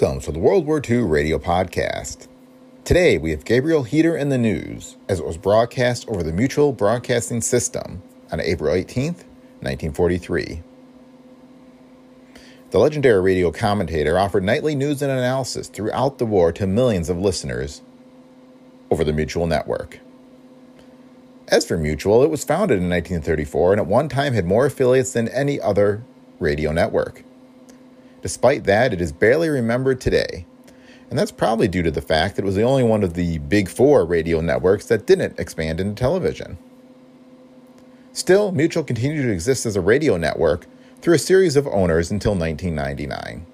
Welcome to the World War II Radio Podcast. Today we have Gabriel Heatter in the news as it was broadcast over the Mutual Broadcasting System on April 18th, 1943. The legendary radio commentator offered nightly news and analysis throughout the war to millions of listeners over the Mutual Network. As for Mutual, it was founded in 1934 and at one time had more affiliates than any other radio network. Despite that, it is barely remembered today, and that's probably due to the fact that it was the only one of the big four radio networks that didn't expand into television. Still, Mutual continued to exist as a radio network through a series of owners until 1999.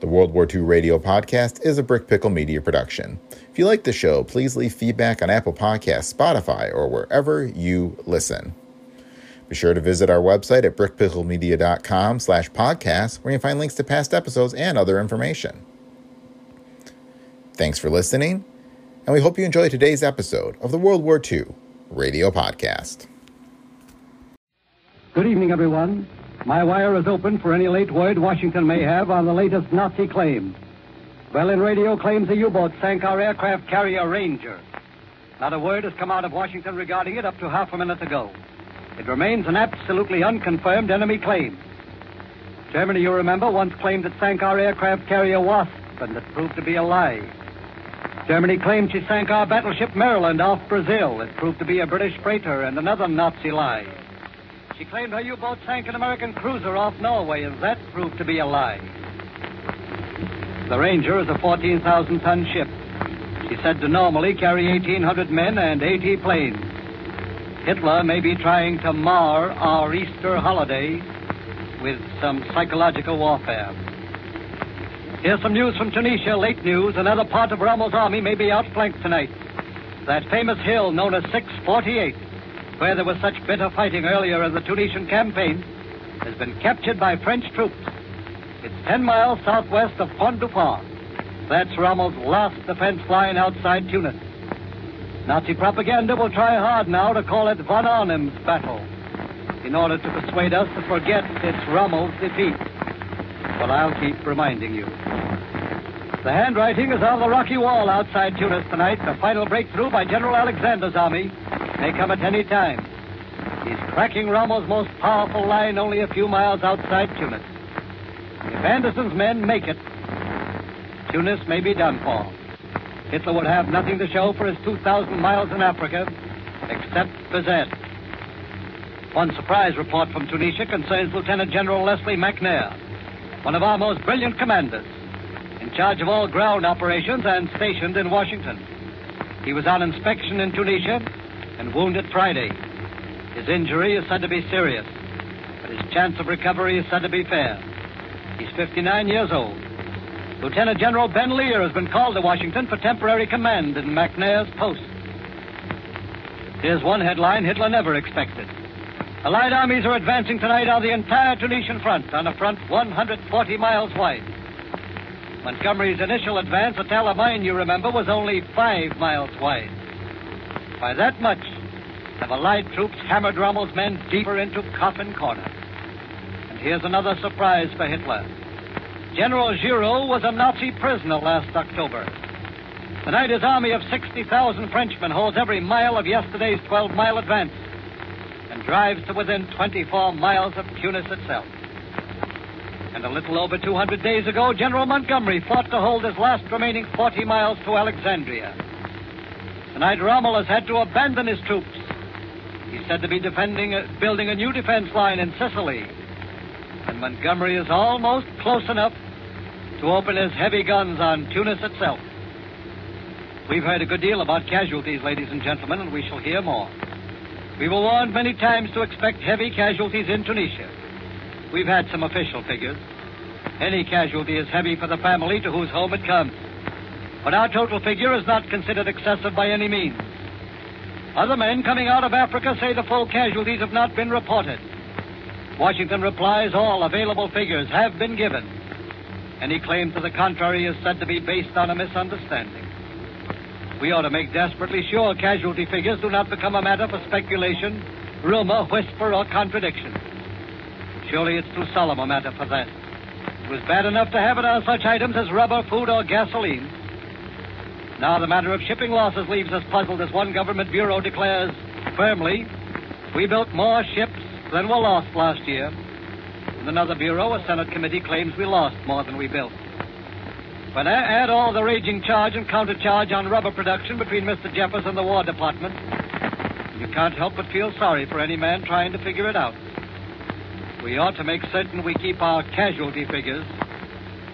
The World War II Radio Podcast is a Brick Pickle Media production. If you like the show, please leave feedback on Apple Podcasts, Spotify, or wherever you listen. Be sure to visit our website at brickpicklemedia.com slash podcast where you can find links to past episodes and other information. Thanks for listening, and we hope you enjoy today's episode of the World War II Radio Podcast. Good evening, everyone. My wire is open for any late word Washington may have on the latest Nazi claim. Berlin Radio claims a U-boat sank our aircraft carrier Ranger. Not a word has come out of Washington regarding it up to half a minute ago. It remains an absolutely unconfirmed enemy claim. Germany, you remember, once claimed it sank our aircraft carrier Wasp, and it proved to be a lie. Germany claimed she sank our battleship Maryland off Brazil. It proved to be a British freighter and another Nazi lie. She claimed her U-boat sank an American cruiser off Norway, and that proved to be a lie. The Ranger is a 14,000-ton ship. She's said to normally carry 1,800 men and 80 planes. Hitler may be trying to mar our Easter holiday with some psychological warfare. Here's some news from Tunisia, late news. Another part of Rommel's army may be outflanked tonight. That famous hill known as 648, where there was such bitter fighting earlier in the Tunisian campaign, has been captured by French troops. It's 10 miles southwest of Pont du Pont. That's Rommel's last defense line outside Tunis. Nazi propaganda will try hard now to call it von Arnim's battle in order to persuade us to forget its Rommel's defeat. But I'll keep reminding you. The handwriting is on the rocky wall outside Tunis tonight. The final breakthrough by General Alexander's army may come at any time. He's cracking Rommel's most powerful line only a few miles outside Tunis. If Anderson's men make it, Tunis may be done for. Hitler would have nothing to show for his 2,000 miles in Africa except Bizerte. One surprise report from Tunisia concerns Lieutenant General Lesley McNair, one of our most brilliant commanders, in charge of all ground operations and stationed in Washington. He was on inspection in Tunisia and wounded Friday. His injury is said to be serious, but his chance of recovery is said to be fair. He's 59 years old. Lieutenant General Ben Lear has been called to Washington for temporary command in McNair's post. Here's one headline Hitler never expected. Allied armies are advancing tonight on the entire Tunisian front, on a front 140 miles wide. Montgomery's initial advance at Alamein, you remember, was only five miles wide. By that much have Allied troops hammered Rommel's men deeper into Coffin Corner. And here's another surprise for Hitler. General Giraud was a Nazi prisoner last October. Tonight, his army of 60,000 Frenchmen holds every mile of yesterday's 12 mile advance and drives to within 24 miles of Tunis itself. And a little over 200 days ago, General Montgomery fought to hold his last remaining 40 miles to Alexandria. Tonight, Rommel has had to abandon his troops. He's said to be defending, uh, building a new defense line in Sicily. And Montgomery is almost close enough to open his heavy guns on Tunis itself. We've heard a good deal about casualties, ladies and gentlemen, and we shall hear more. We were warned many times to expect heavy casualties in Tunisia. we've had some official figures. Any casualty is heavy for the family to whose home it comes. But our total figure is not considered excessive by any means. Other men coming out of Africa say the full casualties have not been reported. Washington replies all available figures have been given. Any claim to the contrary is said to be based on a misunderstanding. We ought to make desperately sure casualty figures do not become a matter for speculation, rumor, whisper, or contradiction. Surely it's too solemn a matter for that. It was bad enough to have it on such items as rubber, food, or gasoline. Now the matter of shipping losses leaves us puzzled as one government bureau declares firmly, we built more ships than were lost last year. Another bureau, a Senate committee claims we lost more than we built. When I add all the raging charge and countercharge on rubber production between Mr. Jeffers and the War Department, you can't help but feel sorry for any man trying to figure it out. We ought to make certain we keep our casualty figures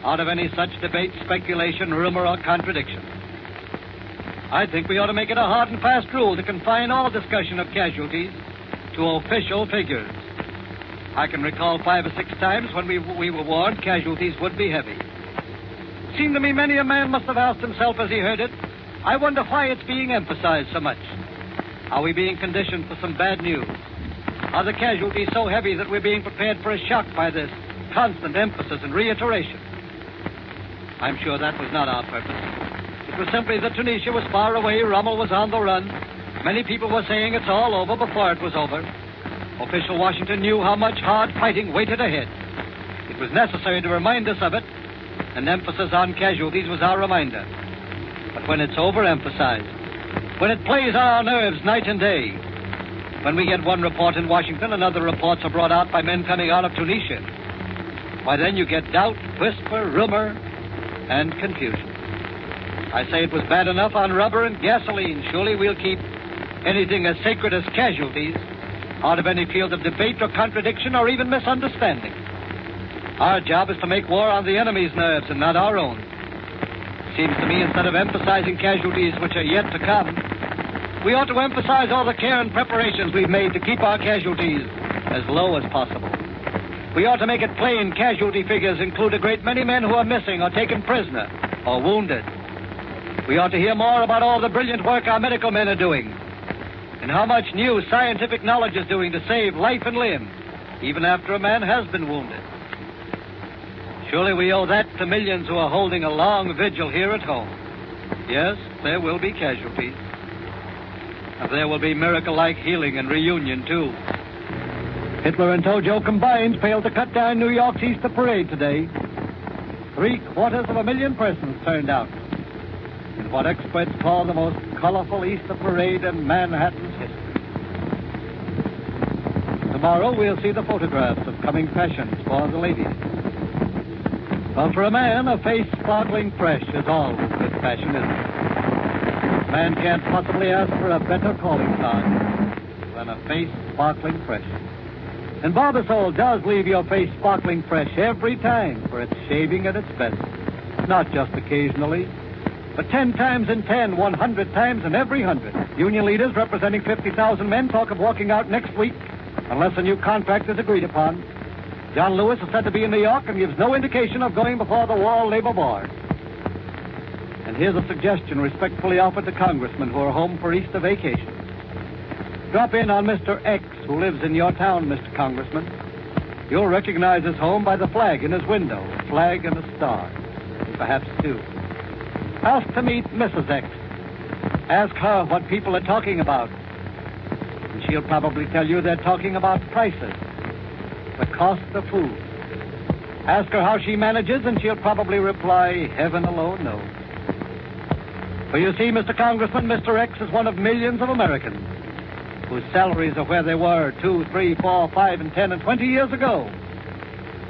out of any such debate, speculation, rumor, or contradiction. I think we ought to make it a hard and fast rule to confine all discussion of casualties to official figures. I can recall five or six times when we, we were warned casualties would be heavy. It seemed to me many a man must have asked himself as he heard it, I wonder why it's being emphasized so much. Are we being conditioned for some bad news? Are the casualties so heavy that we're being prepared for a shock by this constant emphasis and reiteration? I'm sure that was not our purpose. It was simply that Tunisia was far away, Rommel was on the run. Many people were saying it's all over before it was over. Official Washington knew how much hard fighting waited ahead. It was necessary to remind us of it, and emphasis on casualties was our reminder. But when it's overemphasized, when it plays on our nerves night and day, when we get one report in Washington and other reports are brought out by men coming out of Tunisia, why then you get doubt, whisper, rumor, and confusion. I say it was bad enough on rubber and gasoline. Surely we'll keep anything as sacred as casualties out of any field of debate or contradiction or even misunderstanding. Our job is to make war on the enemy's nerves and not our own. Seems to me instead of emphasizing casualties which are yet to come, we ought to emphasize all the care and preparations we've made to keep our casualties as low as possible. We ought to make it plain casualty figures include a great many men who are missing or taken prisoner or wounded. We ought to hear more about all the brilliant work our medical men are doing and how much new scientific knowledge is doing to save life and limb, even after a man has been wounded. Surely we owe that to millions who are holding a long vigil here at home. Yes, there will be casualties. And there will be miracle like healing and reunion, too. Hitler and Tojo combined failed to cut down New York's Easter parade today. Three quarters of a million persons turned out in what experts call the most colorful Easter parade in Manhattan's history. Tomorrow we'll see the photographs of coming fashions for the ladies. But for a man, a face sparkling fresh is always good fashion, isn't it? Man can't possibly ask for a better calling card than a face sparkling fresh. And Barbasol does leave your face sparkling fresh every time, for it's shaving at its best. Not just occasionally, but ten times in ten, one hundred times in every hundred. Union leaders representing 50,000 men talk of walking out next week unless a new contract is agreed upon. John Lewis is said to be in New York and gives no indication of going before the War Labor Board. And here's a suggestion respectfully offered to congressmen who are home for Easter vacation. Drop in on Mr. X, who lives in your town, Mr. Congressman. You'll recognize his home by the flag in his window, a flag and a star. Perhaps two. Ask to meet Mrs. X. Ask her what people are talking about. And she'll probably tell you they're talking about prices, the cost of food. Ask her how she manages, and she'll probably reply, Heaven alone knows. For you see, Mr. Congressman, Mr. X is one of millions of Americans whose salaries are where they were two, three, four, five, and ten, and twenty years ago,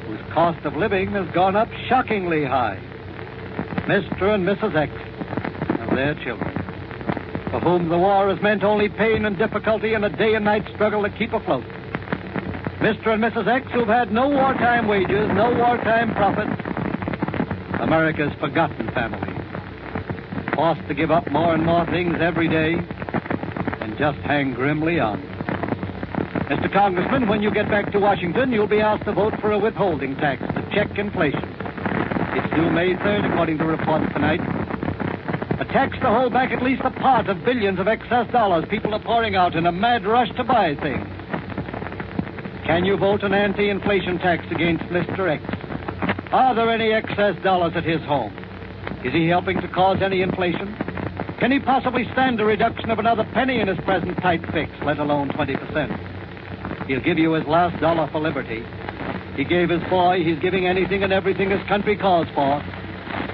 whose cost of living has gone up shockingly high. Mr. and Mrs. X and their children, for whom the war has meant only pain and difficulty and a day and night struggle to keep afloat. Mr. and Mrs. X, who've had no wartime wages, no wartime profits. America's forgotten family, forced to give up more and more things every day and just hang grimly on. Mr. Congressman, when you get back to Washington, you'll be asked to vote for a withholding tax to check inflation. It's due May 3rd, according to reports tonight. A tax to hold back at least a part of billions of excess dollars people are pouring out in a mad rush to buy things. Can you vote an anti-inflation tax against Mr. X? Are there any excess dollars at his home? Is he helping to cause any inflation? Can he possibly stand a reduction of another penny in his present tight fix, let alone 20%? He'll give you his last dollar for liberty. He gave his boy, he's giving anything and everything his country calls for.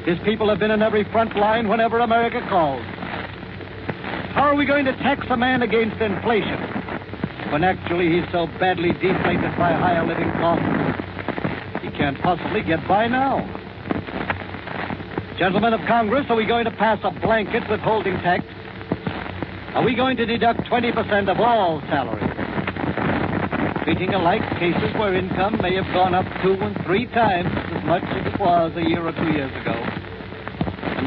His people have been in every front line whenever America calls. How are we going to tax a man against inflation when actually he's so badly deflated by higher living costs he can't possibly get by now? Gentlemen of Congress, are we going to pass a blanket withholding tax? Are we going to deduct 20% of all salaries? Treating alike cases where income may have gone up two and three times as much as it was a year or two years ago,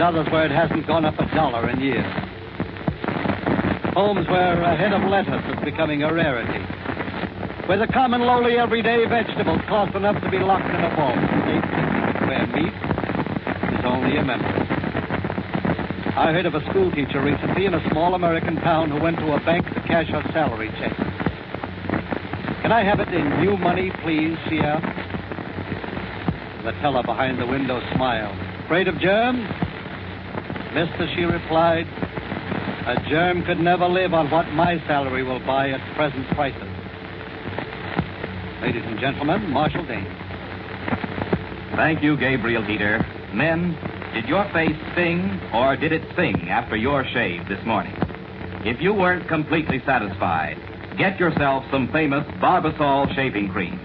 others where it hasn't gone up a dollar in years. Homes where a head of lettuce is becoming a rarity. Where the common, lowly, everyday vegetables cost enough to be locked in a vault. Where meat is only a memory. I heard of a schoolteacher recently in a small American town who went to a bank to cash her salary check. Can I have it in new money, please? she asked. The teller behind the window smiled. Afraid of germs? Mister, she replied, a germ could never live on what my salary will buy at present prices. Ladies and gentlemen, Marshal Dane. Thank you, Gabriel Heatter. Men, did your face sting or did it sing after your shave this morning? If you weren't completely satisfied, get yourself some famous Barbasol shaving cream.